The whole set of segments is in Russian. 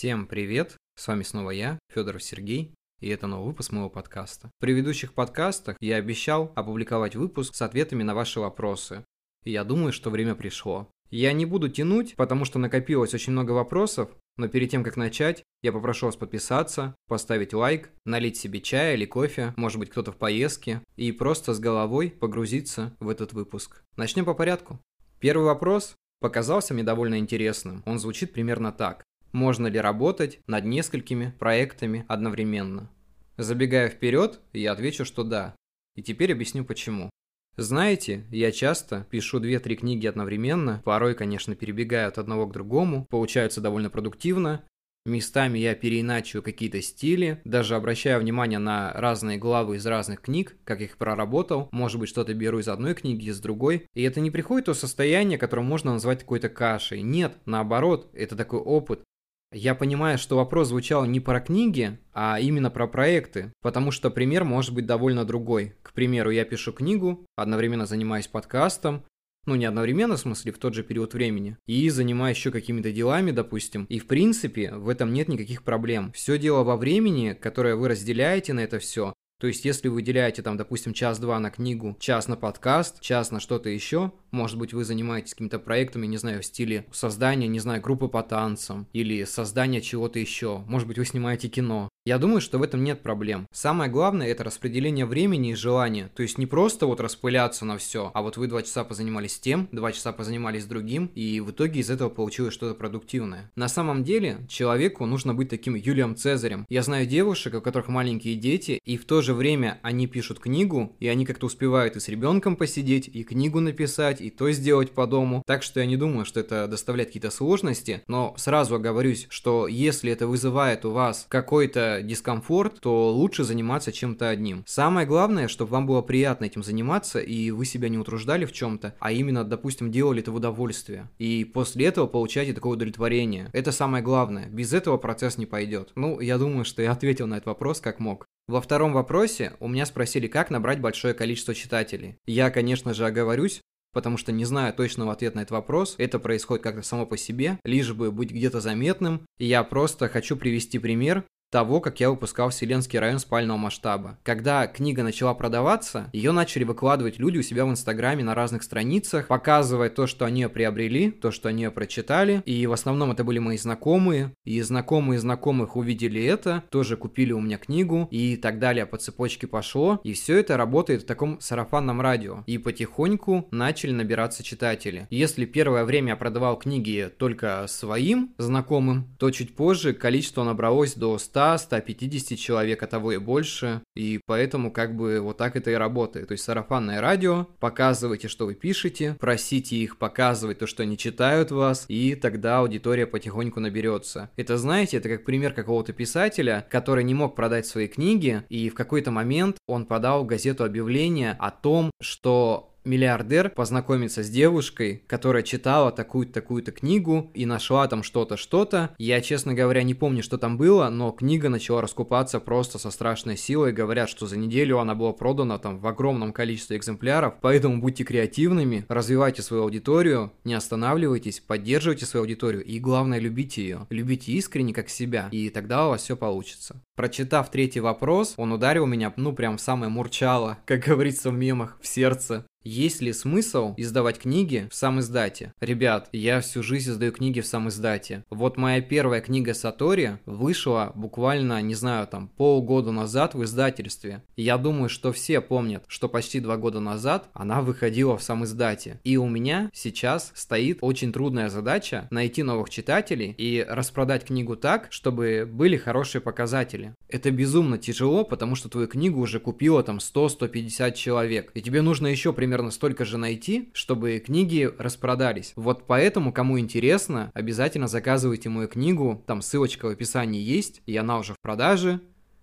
Всем привет! С вами снова я, Федоров Сергей, и это новый выпуск моего подкаста. В предыдущих подкастах я обещал опубликовать выпуск с ответами на ваши вопросы, и я думаю, что время пришло. Я не буду тянуть, потому что накопилось очень много вопросов, но перед тем, как начать, я попрошу вас подписаться, поставить лайк, налить себе чая или кофе, может быть кто-то в поездке, и просто с головой погрузиться в этот выпуск. Начнем по порядку. Первый вопрос показался мне довольно интересным. Он звучит примерно так. Можно ли работать над несколькими проектами одновременно? Забегая вперед, я отвечу, что да. И теперь объясню почему. Знаете, я часто пишу 2-3 книги одновременно, порой, конечно, перебегаю от одного к другому, получается довольно продуктивно, Местами я переиначиваю какие-то стили, даже обращаю внимание на разные главы из разных книг, как их проработал. Может быть, что-то беру из одной книги, из другой. И это не приходит то состояние, которое можно назвать какой-то кашей. Нет, наоборот, это такой опыт. Я понимаю, что вопрос звучал не про книги, а именно про проекты, потому что пример может быть довольно другой. К примеру, я пишу книгу, одновременно занимаюсь подкастом, ну не одновременно, в смысле, в тот же период времени, и занимаюсь еще какими-то делами, допустим, и в принципе в этом нет никаких проблем. Все дело во времени, которое вы разделяете на это все, то есть, если вы выделяете там, допустим, час-два на книгу, час на подкаст, час на что-то еще, может быть, вы занимаетесь какими-то проектами, не знаю, в стиле создания, не знаю, группы по танцам или создания чего-то еще. Может быть, вы снимаете кино. Я думаю, что в этом нет проблем. Самое главное это распределение времени и желания. То есть не просто вот распыляться на все, а вот вы два часа позанимались тем, два часа позанимались другим, и в итоге из этого получилось что-то продуктивное. На самом деле, человеку нужно быть таким Юлием Цезарем. Я знаю девушек, у которых маленькие дети, и в то же время они пишут книгу, и они как-то успевают и с ребенком посидеть, и книгу написать, и то сделать по дому. Так что я не думаю, что это доставляет какие-то сложности, но сразу оговорюсь, что если это вызывает у вас какой-то дискомфорт, то лучше заниматься чем-то одним. Самое главное, чтобы вам было приятно этим заниматься, и вы себя не утруждали в чем-то, а именно, допустим, делали это в удовольствие. И после этого получаете такое удовлетворение. Это самое главное. Без этого процесс не пойдет. Ну, я думаю, что я ответил на этот вопрос как мог. Во втором вопросе у меня спросили, как набрать большое количество читателей. Я, конечно же, оговорюсь, потому что не знаю точного ответа на этот вопрос. Это происходит как-то само по себе, лишь бы быть где-то заметным. И я просто хочу привести пример того, как я выпускал «Вселенский район спального масштаба». Когда книга начала продаваться, ее начали выкладывать люди у себя в Инстаграме на разных страницах, показывая то, что они приобрели, то, что они прочитали. И в основном это были мои знакомые. И знакомые знакомых увидели это, тоже купили у меня книгу и так далее по цепочке пошло. И все это работает в таком сарафанном радио. И потихоньку начали набираться читатели. Если первое время я продавал книги только своим знакомым, то чуть позже количество набралось до 100 100-150 человек, а того и больше. И поэтому как бы вот так это и работает. То есть сарафанное радио, показывайте, что вы пишете, просите их показывать то, что они читают вас, и тогда аудитория потихоньку наберется. Это, знаете, это как пример какого-то писателя, который не мог продать свои книги, и в какой-то момент он подал газету объявление о том, что миллиардер познакомиться с девушкой, которая читала такую-то такую-то книгу и нашла там что-то, что-то. Я, честно говоря, не помню, что там было, но книга начала раскупаться просто со страшной силой. Говорят, что за неделю она была продана там в огромном количестве экземпляров. Поэтому будьте креативными, развивайте свою аудиторию, не останавливайтесь, поддерживайте свою аудиторию и, главное, любите ее. Любите искренне, как себя, и тогда у вас все получится. Прочитав третий вопрос, он ударил меня, ну, прям в самое мурчало, как говорится в мемах, в сердце. Есть ли смысл издавать книги в сам издате? Ребят, я всю жизнь издаю книги в сам издате. Вот моя первая книга Сатори вышла буквально, не знаю, там полгода назад в издательстве. Я думаю, что все помнят, что почти два года назад она выходила в сам издате. И у меня сейчас стоит очень трудная задача найти новых читателей и распродать книгу так, чтобы были хорошие показатели. Это безумно тяжело, потому что твою книгу уже купило там 100-150 человек. И тебе нужно еще примерно примерно столько же найти, чтобы книги распродались. Вот поэтому, кому интересно, обязательно заказывайте мою книгу, там ссылочка в описании есть, и она уже в продаже,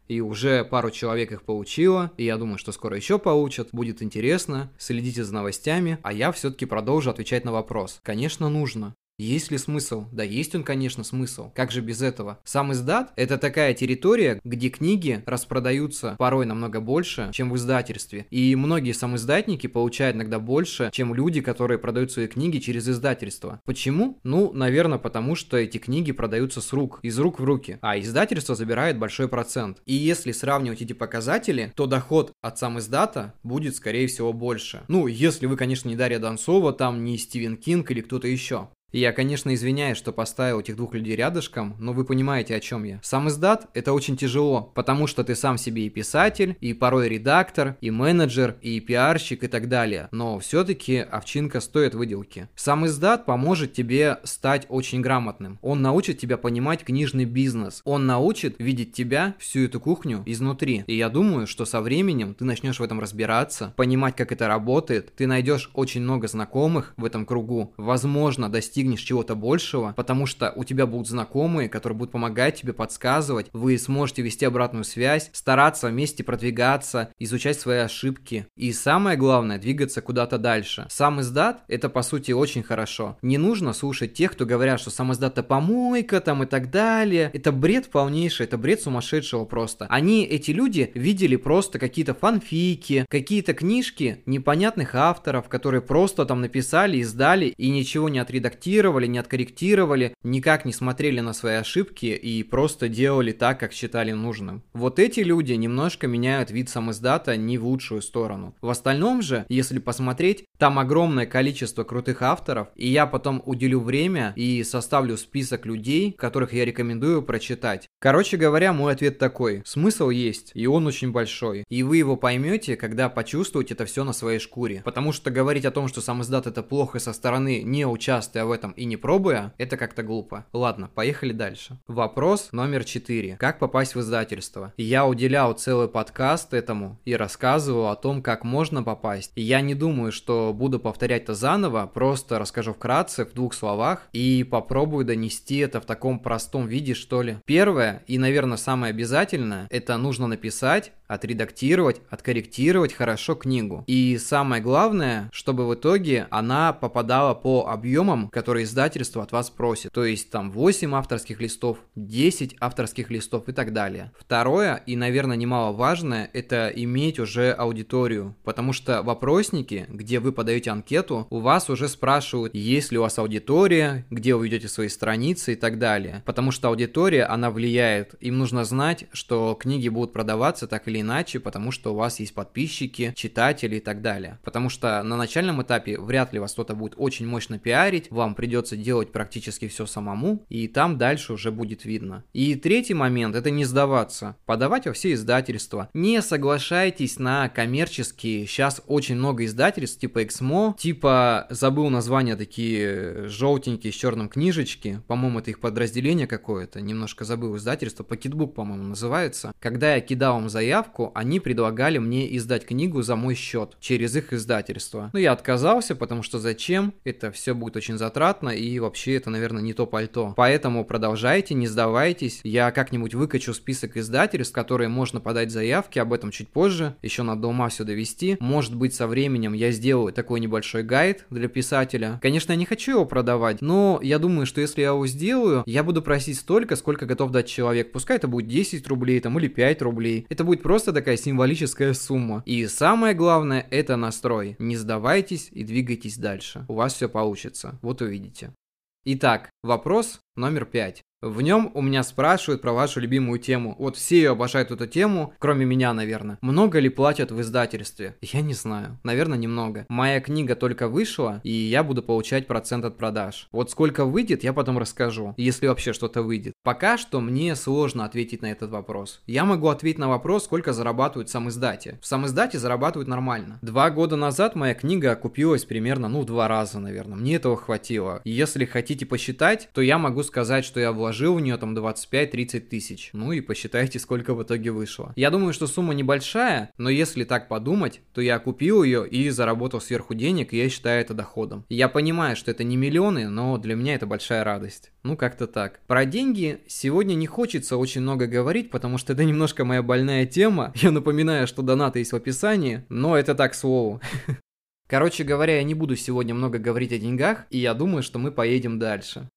и уже пару человек их получила, и я думаю, что скоро еще получат, будет интересно, следите за новостями, а я все-таки продолжу отвечать на вопрос. Конечно, нужно. Есть ли смысл? Да есть он, конечно, смысл. Как же без этого? Сам издат – это такая территория, где книги распродаются порой намного больше, чем в издательстве. И многие самоиздатники получают иногда больше, чем люди, которые продают свои книги через издательство. Почему? Ну, наверное, потому что эти книги продаются с рук, из рук в руки, а издательство забирает большой процент. И если сравнивать эти показатели, то доход от сам издата будет, скорее всего, больше. Ну, если вы, конечно, не Дарья Донцова, там не Стивен Кинг или кто-то еще. Я, конечно, извиняюсь, что поставил этих двух людей рядышком, но вы понимаете, о чем я. Сам издат – это очень тяжело, потому что ты сам себе и писатель, и порой редактор, и менеджер, и пиарщик и так далее. Но все-таки овчинка стоит выделки. Сам издат поможет тебе стать очень грамотным. Он научит тебя понимать книжный бизнес. Он научит видеть тебя, всю эту кухню, изнутри. И я думаю, что со временем ты начнешь в этом разбираться, понимать, как это работает. Ты найдешь очень много знакомых в этом кругу. Возможно, достичь достигнешь чего-то большего, потому что у тебя будут знакомые, которые будут помогать тебе, подсказывать, вы сможете вести обратную связь, стараться вместе продвигаться, изучать свои ошибки. И самое главное, двигаться куда-то дальше. Сам издат – это по сути очень хорошо. Не нужно слушать тех, кто говорят, что сам издат – это помойка там и так далее. Это бред полнейший, это бред сумасшедшего просто. Они, эти люди, видели просто какие-то фанфики, какие-то книжки непонятных авторов, которые просто там написали, издали и ничего не отредактировали отредактировали, не откорректировали, никак не смотрели на свои ошибки и просто делали так, как считали нужным. Вот эти люди немножко меняют вид самоиздата не в лучшую сторону. В остальном же, если посмотреть, там огромное количество крутых авторов, и я потом уделю время и составлю список людей, которых я рекомендую прочитать. Короче говоря, мой ответ такой. Смысл есть, и он очень большой. И вы его поймете, когда почувствуете это все на своей шкуре. Потому что говорить о том, что сам издат это плохо со стороны, не участвуя в этом и не пробуя, это как-то глупо. Ладно, поехали дальше. Вопрос номер четыре. Как попасть в издательство? Я уделял целый подкаст этому и рассказывал о том, как можно попасть. И я не думаю, что буду повторять это заново, просто расскажу вкратце, в двух словах, и попробую донести это в таком простом виде, что ли. Первое, и, наверное, самое обязательное, это нужно написать, отредактировать, откорректировать хорошо книгу. И самое главное, чтобы в итоге она попадала по объемам, которые издательство от вас просит. То есть там 8 авторских листов, 10 авторских листов и так далее. Второе, и, наверное, немаловажное, это иметь уже аудиторию. Потому что вопросники, где вы подаете анкету, у вас уже спрашивают, есть ли у вас аудитория, где вы ведете свои страницы и так далее. Потому что аудитория, она влияет. Им нужно знать, что книги будут продаваться так или или иначе, потому что у вас есть подписчики, читатели и так далее. Потому что на начальном этапе вряд ли вас кто-то будет очень мощно пиарить, вам придется делать практически все самому, и там дальше уже будет видно. И третий момент – это не сдаваться, подавать во все издательства. Не соглашайтесь на коммерческие, сейчас очень много издательств типа Exmo, типа, забыл название, такие желтенькие с черным книжечки, по-моему, это их подразделение какое-то, немножко забыл издательство, Pocketbook, по-моему, называется. Когда я кидал им заявку, заявку, они предлагали мне издать книгу за мой счет через их издательство. Но я отказался, потому что зачем? Это все будет очень затратно и вообще это, наверное, не то пальто. Поэтому продолжайте, не сдавайтесь. Я как-нибудь выкачу список издательств, которые можно подать заявки, об этом чуть позже. Еще надо ума все довести. Может быть, со временем я сделаю такой небольшой гайд для писателя. Конечно, я не хочу его продавать, но я думаю, что если я его сделаю, я буду просить столько, сколько готов дать человек. Пускай это будет 10 рублей там или 5 рублей. Это будет просто просто такая символическая сумма. И самое главное, это настрой. Не сдавайтесь и двигайтесь дальше. У вас все получится. Вот увидите. Итак, вопрос номер пять. В нем у меня спрашивают про вашу любимую тему. Вот все ее обожают эту тему, кроме меня, наверное. Много ли платят в издательстве? Я не знаю. Наверное, немного. Моя книга только вышла, и я буду получать процент от продаж. Вот сколько выйдет, я потом расскажу, если вообще что-то выйдет. Пока что мне сложно ответить на этот вопрос. Я могу ответить на вопрос, сколько зарабатывают сам издате. В сам издате зарабатывают нормально. Два года назад моя книга окупилась примерно, ну, два раза, наверное. Мне этого хватило. Если хотите посчитать, то я могу сказать, что я вложил вложил в нее там 25-30 тысяч. Ну и посчитайте, сколько в итоге вышло. Я думаю, что сумма небольшая, но если так подумать, то я купил ее и заработал сверху денег, и я считаю это доходом. Я понимаю, что это не миллионы, но для меня это большая радость. Ну, как-то так. Про деньги сегодня не хочется очень много говорить, потому что это немножко моя больная тема. Я напоминаю, что донаты есть в описании, но это так слову. Короче говоря, я не буду сегодня много говорить о деньгах, и я думаю, что мы поедем дальше.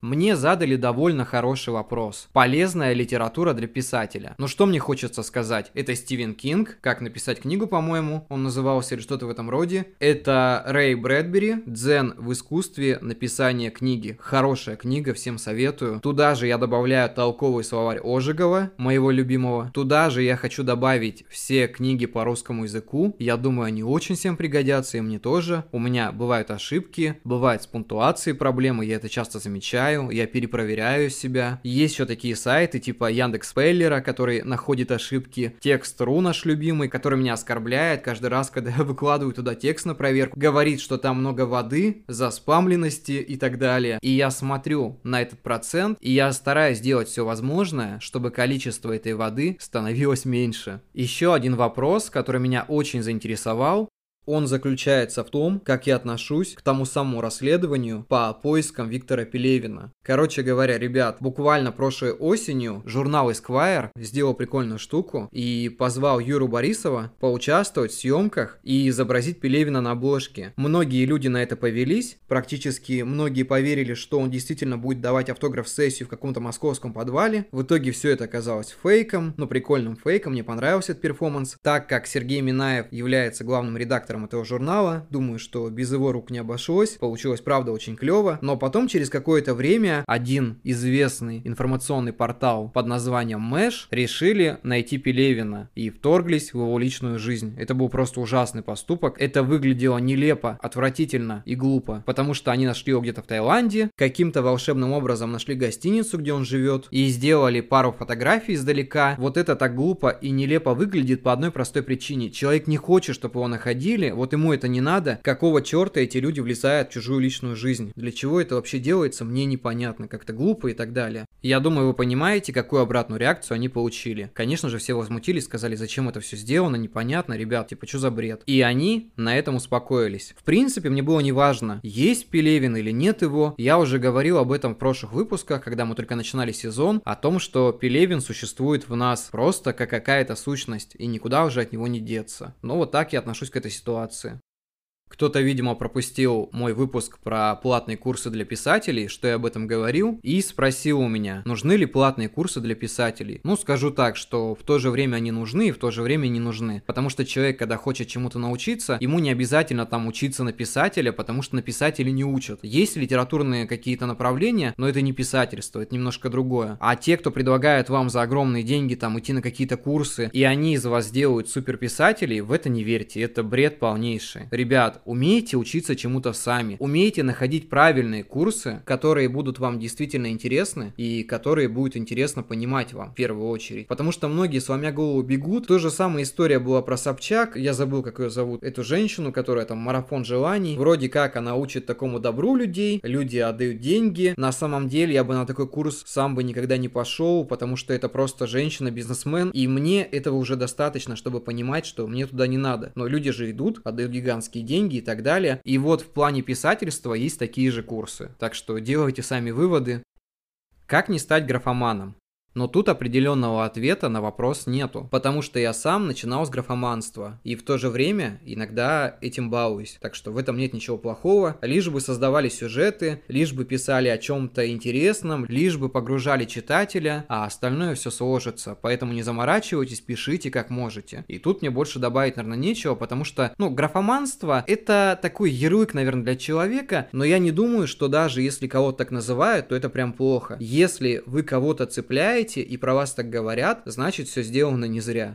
Мне задали довольно хороший вопрос. Полезная литература для писателя. Ну что мне хочется сказать? Это Стивен Кинг, как написать книгу, по-моему, он назывался или что-то в этом роде. Это Рэй Брэдбери, Дзен в искусстве написания книги. Хорошая книга, всем советую. Туда же я добавляю толковый словарь Ожегова, моего любимого. Туда же я хочу добавить все книги по русскому языку. Я думаю, они очень всем пригодятся, и мне тоже. У меня бывают ошибки, бывают с пунктуацией проблемы, я это часто замечаю читаю, я перепроверяю себя. Есть еще такие сайты типа Яндекс Пейлера, который находит ошибки. Текст.ру наш любимый, который меня оскорбляет каждый раз, когда я выкладываю туда текст на проверку. Говорит, что там много воды, заспамленности и так далее. И я смотрю на этот процент, и я стараюсь делать все возможное, чтобы количество этой воды становилось меньше. Еще один вопрос, который меня очень заинтересовал, он заключается в том, как я отношусь к тому самому расследованию по поискам Виктора Пелевина. Короче говоря, ребят, буквально прошлой осенью журнал Esquire сделал прикольную штуку и позвал Юру Борисова поучаствовать в съемках и изобразить Пелевина на обложке. Многие люди на это повелись, практически многие поверили, что он действительно будет давать автограф-сессию в каком-то московском подвале. В итоге все это оказалось фейком, но прикольным фейком, мне понравился этот перформанс. Так как Сергей Минаев является главным редактором редактором этого журнала. Думаю, что без его рук не обошлось. Получилось, правда, очень клево. Но потом, через какое-то время, один известный информационный портал под названием Mash решили найти Пелевина и вторглись в его личную жизнь. Это был просто ужасный поступок. Это выглядело нелепо, отвратительно и глупо, потому что они нашли его где-то в Таиланде, каким-то волшебным образом нашли гостиницу, где он живет, и сделали пару фотографий издалека. Вот это так глупо и нелепо выглядит по одной простой причине. Человек не хочет, чтобы его находили, вот ему это не надо, какого черта эти люди влезают в чужую личную жизнь? Для чего это вообще делается, мне непонятно, как-то глупо и так далее. Я думаю, вы понимаете, какую обратную реакцию они получили. Конечно же, все возмутились, сказали, зачем это все сделано, непонятно, ребят, типа, что за бред? И они на этом успокоились. В принципе, мне было неважно, есть Пелевин или нет его. Я уже говорил об этом в прошлых выпусках, когда мы только начинали сезон, о том, что Пелевин существует в нас просто как какая-то сущность, и никуда уже от него не деться. Но вот так я отношусь к этой ситуации ситуации. Кто-то, видимо, пропустил мой выпуск про платные курсы для писателей, что я об этом говорил, и спросил у меня, нужны ли платные курсы для писателей. Ну, скажу так, что в то же время они нужны и в то же время не нужны. Потому что человек, когда хочет чему-то научиться, ему не обязательно там учиться на писателя, потому что на писателей не учат. Есть литературные какие-то направления, но это не писательство, это немножко другое. А те, кто предлагают вам за огромные деньги там идти на какие-то курсы, и они из вас делают суперписателей, в это не верьте, это бред полнейший. Ребят, умейте учиться чему-то сами, умейте находить правильные курсы, которые будут вам действительно интересны и которые будет интересно понимать вам в первую очередь. Потому что многие с вами голову бегут. То же самая история была про Собчак, я забыл, как ее зовут, эту женщину, которая там марафон желаний. Вроде как она учит такому добру людей, люди отдают деньги. На самом деле я бы на такой курс сам бы никогда не пошел, потому что это просто женщина-бизнесмен, и мне этого уже достаточно, чтобы понимать, что мне туда не надо. Но люди же идут, отдают гигантские деньги, деньги и так далее. И вот в плане писательства есть такие же курсы. Так что делайте сами выводы. Как не стать графоманом? Но тут определенного ответа на вопрос нету, потому что я сам начинал с графоманства, и в то же время иногда этим балуюсь, так что в этом нет ничего плохого, лишь бы создавали сюжеты, лишь бы писали о чем-то интересном, лишь бы погружали читателя, а остальное все сложится, поэтому не заморачивайтесь, пишите как можете. И тут мне больше добавить, наверное, нечего, потому что, ну, графоманство это такой ярлык, наверное, для человека, но я не думаю, что даже если кого-то так называют, то это прям плохо. Если вы кого-то цепляете, читаете и про вас так говорят, значит все сделано не зря.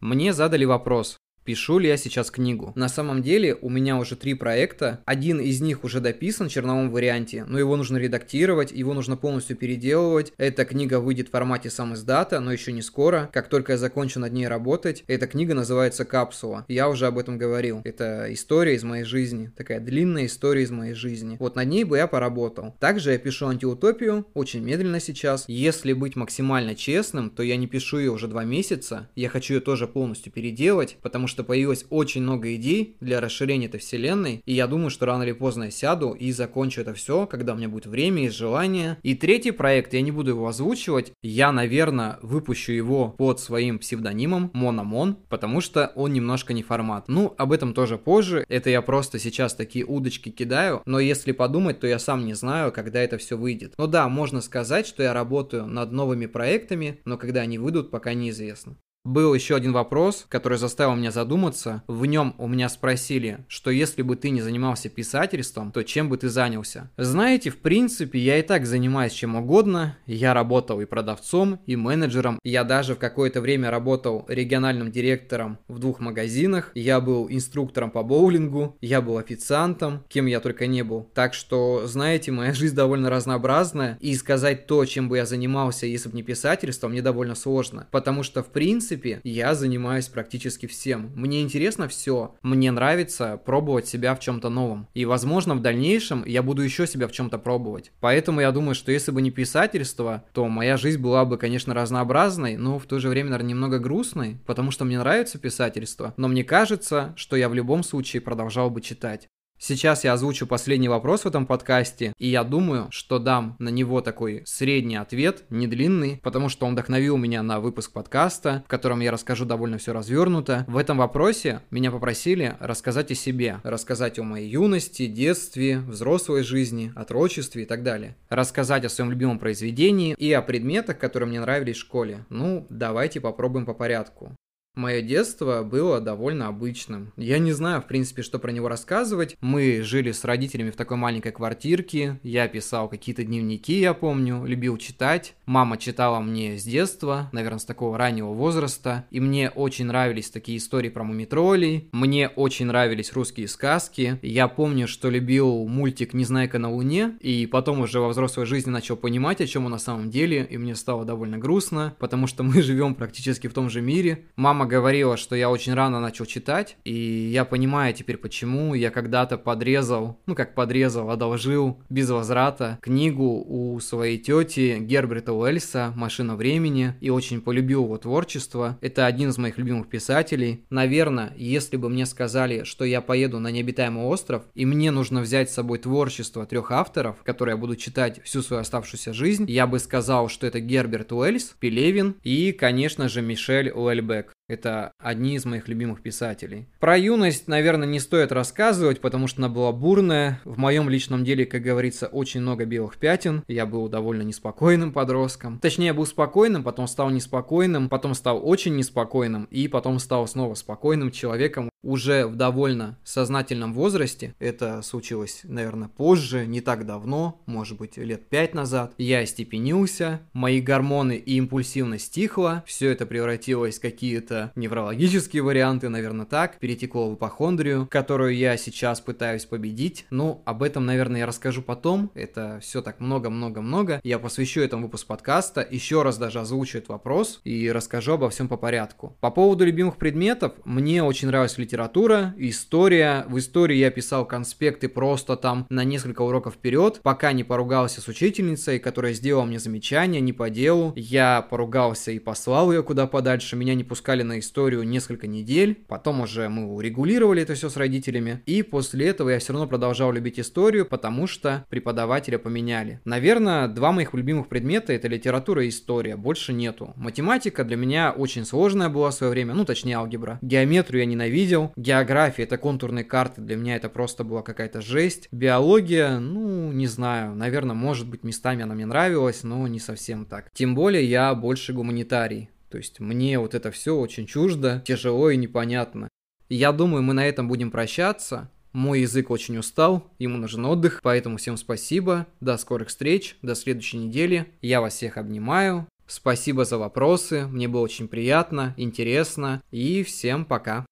Мне задали вопрос, Пишу ли я сейчас книгу? На самом деле у меня уже три проекта. Один из них уже дописан в черновом варианте, но его нужно редактировать, его нужно полностью переделывать. Эта книга выйдет в формате сам издата, но еще не скоро. Как только я закончу над ней работать, эта книга называется «Капсула». Я уже об этом говорил. Это история из моей жизни. Такая длинная история из моей жизни. Вот над ней бы я поработал. Также я пишу антиутопию, очень медленно сейчас. Если быть максимально честным, то я не пишу ее уже два месяца. Я хочу ее тоже полностью переделать, потому что появилось очень много идей для расширения этой вселенной, и я думаю, что рано или поздно я сяду и закончу это все, когда у меня будет время и желание. И третий проект, я не буду его озвучивать, я, наверное, выпущу его под своим псевдонимом Мономон, потому что он немножко не формат. Ну, об этом тоже позже, это я просто сейчас такие удочки кидаю, но если подумать, то я сам не знаю, когда это все выйдет. Ну да, можно сказать, что я работаю над новыми проектами, но когда они выйдут, пока неизвестно. Был еще один вопрос, который заставил меня задуматься. В нем у меня спросили, что если бы ты не занимался писательством, то чем бы ты занялся? Знаете, в принципе, я и так занимаюсь чем угодно. Я работал и продавцом, и менеджером. Я даже в какое-то время работал региональным директором в двух магазинах. Я был инструктором по боулингу. Я был официантом, кем я только не был. Так что, знаете, моя жизнь довольно разнообразная. И сказать то, чем бы я занимался, если бы не писательством, мне довольно сложно. Потому что, в принципе, принципе, я занимаюсь практически всем. Мне интересно все. Мне нравится пробовать себя в чем-то новом. И, возможно, в дальнейшем я буду еще себя в чем-то пробовать. Поэтому я думаю, что если бы не писательство, то моя жизнь была бы, конечно, разнообразной, но в то же время, наверное, немного грустной, потому что мне нравится писательство. Но мне кажется, что я в любом случае продолжал бы читать. Сейчас я озвучу последний вопрос в этом подкасте, и я думаю, что дам на него такой средний ответ, не длинный, потому что он вдохновил меня на выпуск подкаста, в котором я расскажу довольно все развернуто. В этом вопросе меня попросили рассказать о себе, рассказать о моей юности, детстве, взрослой жизни, отрочестве и так далее. Рассказать о своем любимом произведении и о предметах, которые мне нравились в школе. Ну, давайте попробуем по порядку. Мое детство было довольно обычным. Я не знаю, в принципе, что про него рассказывать. Мы жили с родителями в такой маленькой квартирке. Я писал какие-то дневники, я помню, любил читать. Мама читала мне с детства, наверное, с такого раннего возраста. И мне очень нравились такие истории про мумитролей. Мне очень нравились русские сказки. Я помню, что любил мультик «Незнайка на Луне». И потом уже во взрослой жизни начал понимать, о чем он на самом деле. И мне стало довольно грустно, потому что мы живем практически в том же мире. Мама мама говорила, что я очень рано начал читать, и я понимаю теперь почему. Я когда-то подрезал, ну как подрезал, одолжил без возврата книгу у своей тети Герберта Уэльса «Машина времени» и очень полюбил его творчество. Это один из моих любимых писателей. Наверное, если бы мне сказали, что я поеду на необитаемый остров, и мне нужно взять с собой творчество трех авторов, которые я буду читать всю свою оставшуюся жизнь, я бы сказал, что это Герберт Уэльс, Пелевин и, конечно же, Мишель Уэльбек. Это одни из моих любимых писателей. Про юность, наверное, не стоит рассказывать, потому что она была бурная. В моем личном деле, как говорится, очень много белых пятен. Я был довольно неспокойным подростком. Точнее, я был спокойным, потом стал неспокойным, потом стал очень неспокойным, и потом стал снова спокойным человеком, уже в довольно сознательном возрасте, это случилось, наверное, позже, не так давно, может быть, лет пять назад, я остепенился, мои гормоны и импульсивность стихла, все это превратилось в какие-то неврологические варианты, наверное, так, перетекло в ипохондрию, которую я сейчас пытаюсь победить. Ну, об этом, наверное, я расскажу потом, это все так много-много-много. Я посвящу этому выпуск подкаста, еще раз даже озвучу этот вопрос и расскажу обо всем по порядку. По поводу любимых предметов, мне очень нравилась литература, история. В истории я писал конспекты просто там на несколько уроков вперед, пока не поругался с учительницей, которая сделала мне замечание не по делу. Я поругался и послал ее куда подальше. Меня не пускали на историю несколько недель. Потом уже мы урегулировали это все с родителями. И после этого я все равно продолжал любить историю, потому что преподавателя поменяли. Наверное, два моих любимых предмета это литература и история. Больше нету. Математика для меня очень сложная была в свое время, ну точнее алгебра. Геометрию я ненавидел. География, это контурные карты, для меня это просто была какая-то жесть. Биология, ну, не знаю, наверное, может быть, местами она мне нравилась, но не совсем так. Тем более я больше гуманитарий. То есть мне вот это все очень чуждо, тяжело и непонятно. Я думаю, мы на этом будем прощаться. Мой язык очень устал, ему нужен отдых, поэтому всем спасибо, до скорых встреч, до следующей недели. Я вас всех обнимаю, спасибо за вопросы, мне было очень приятно, интересно, и всем пока.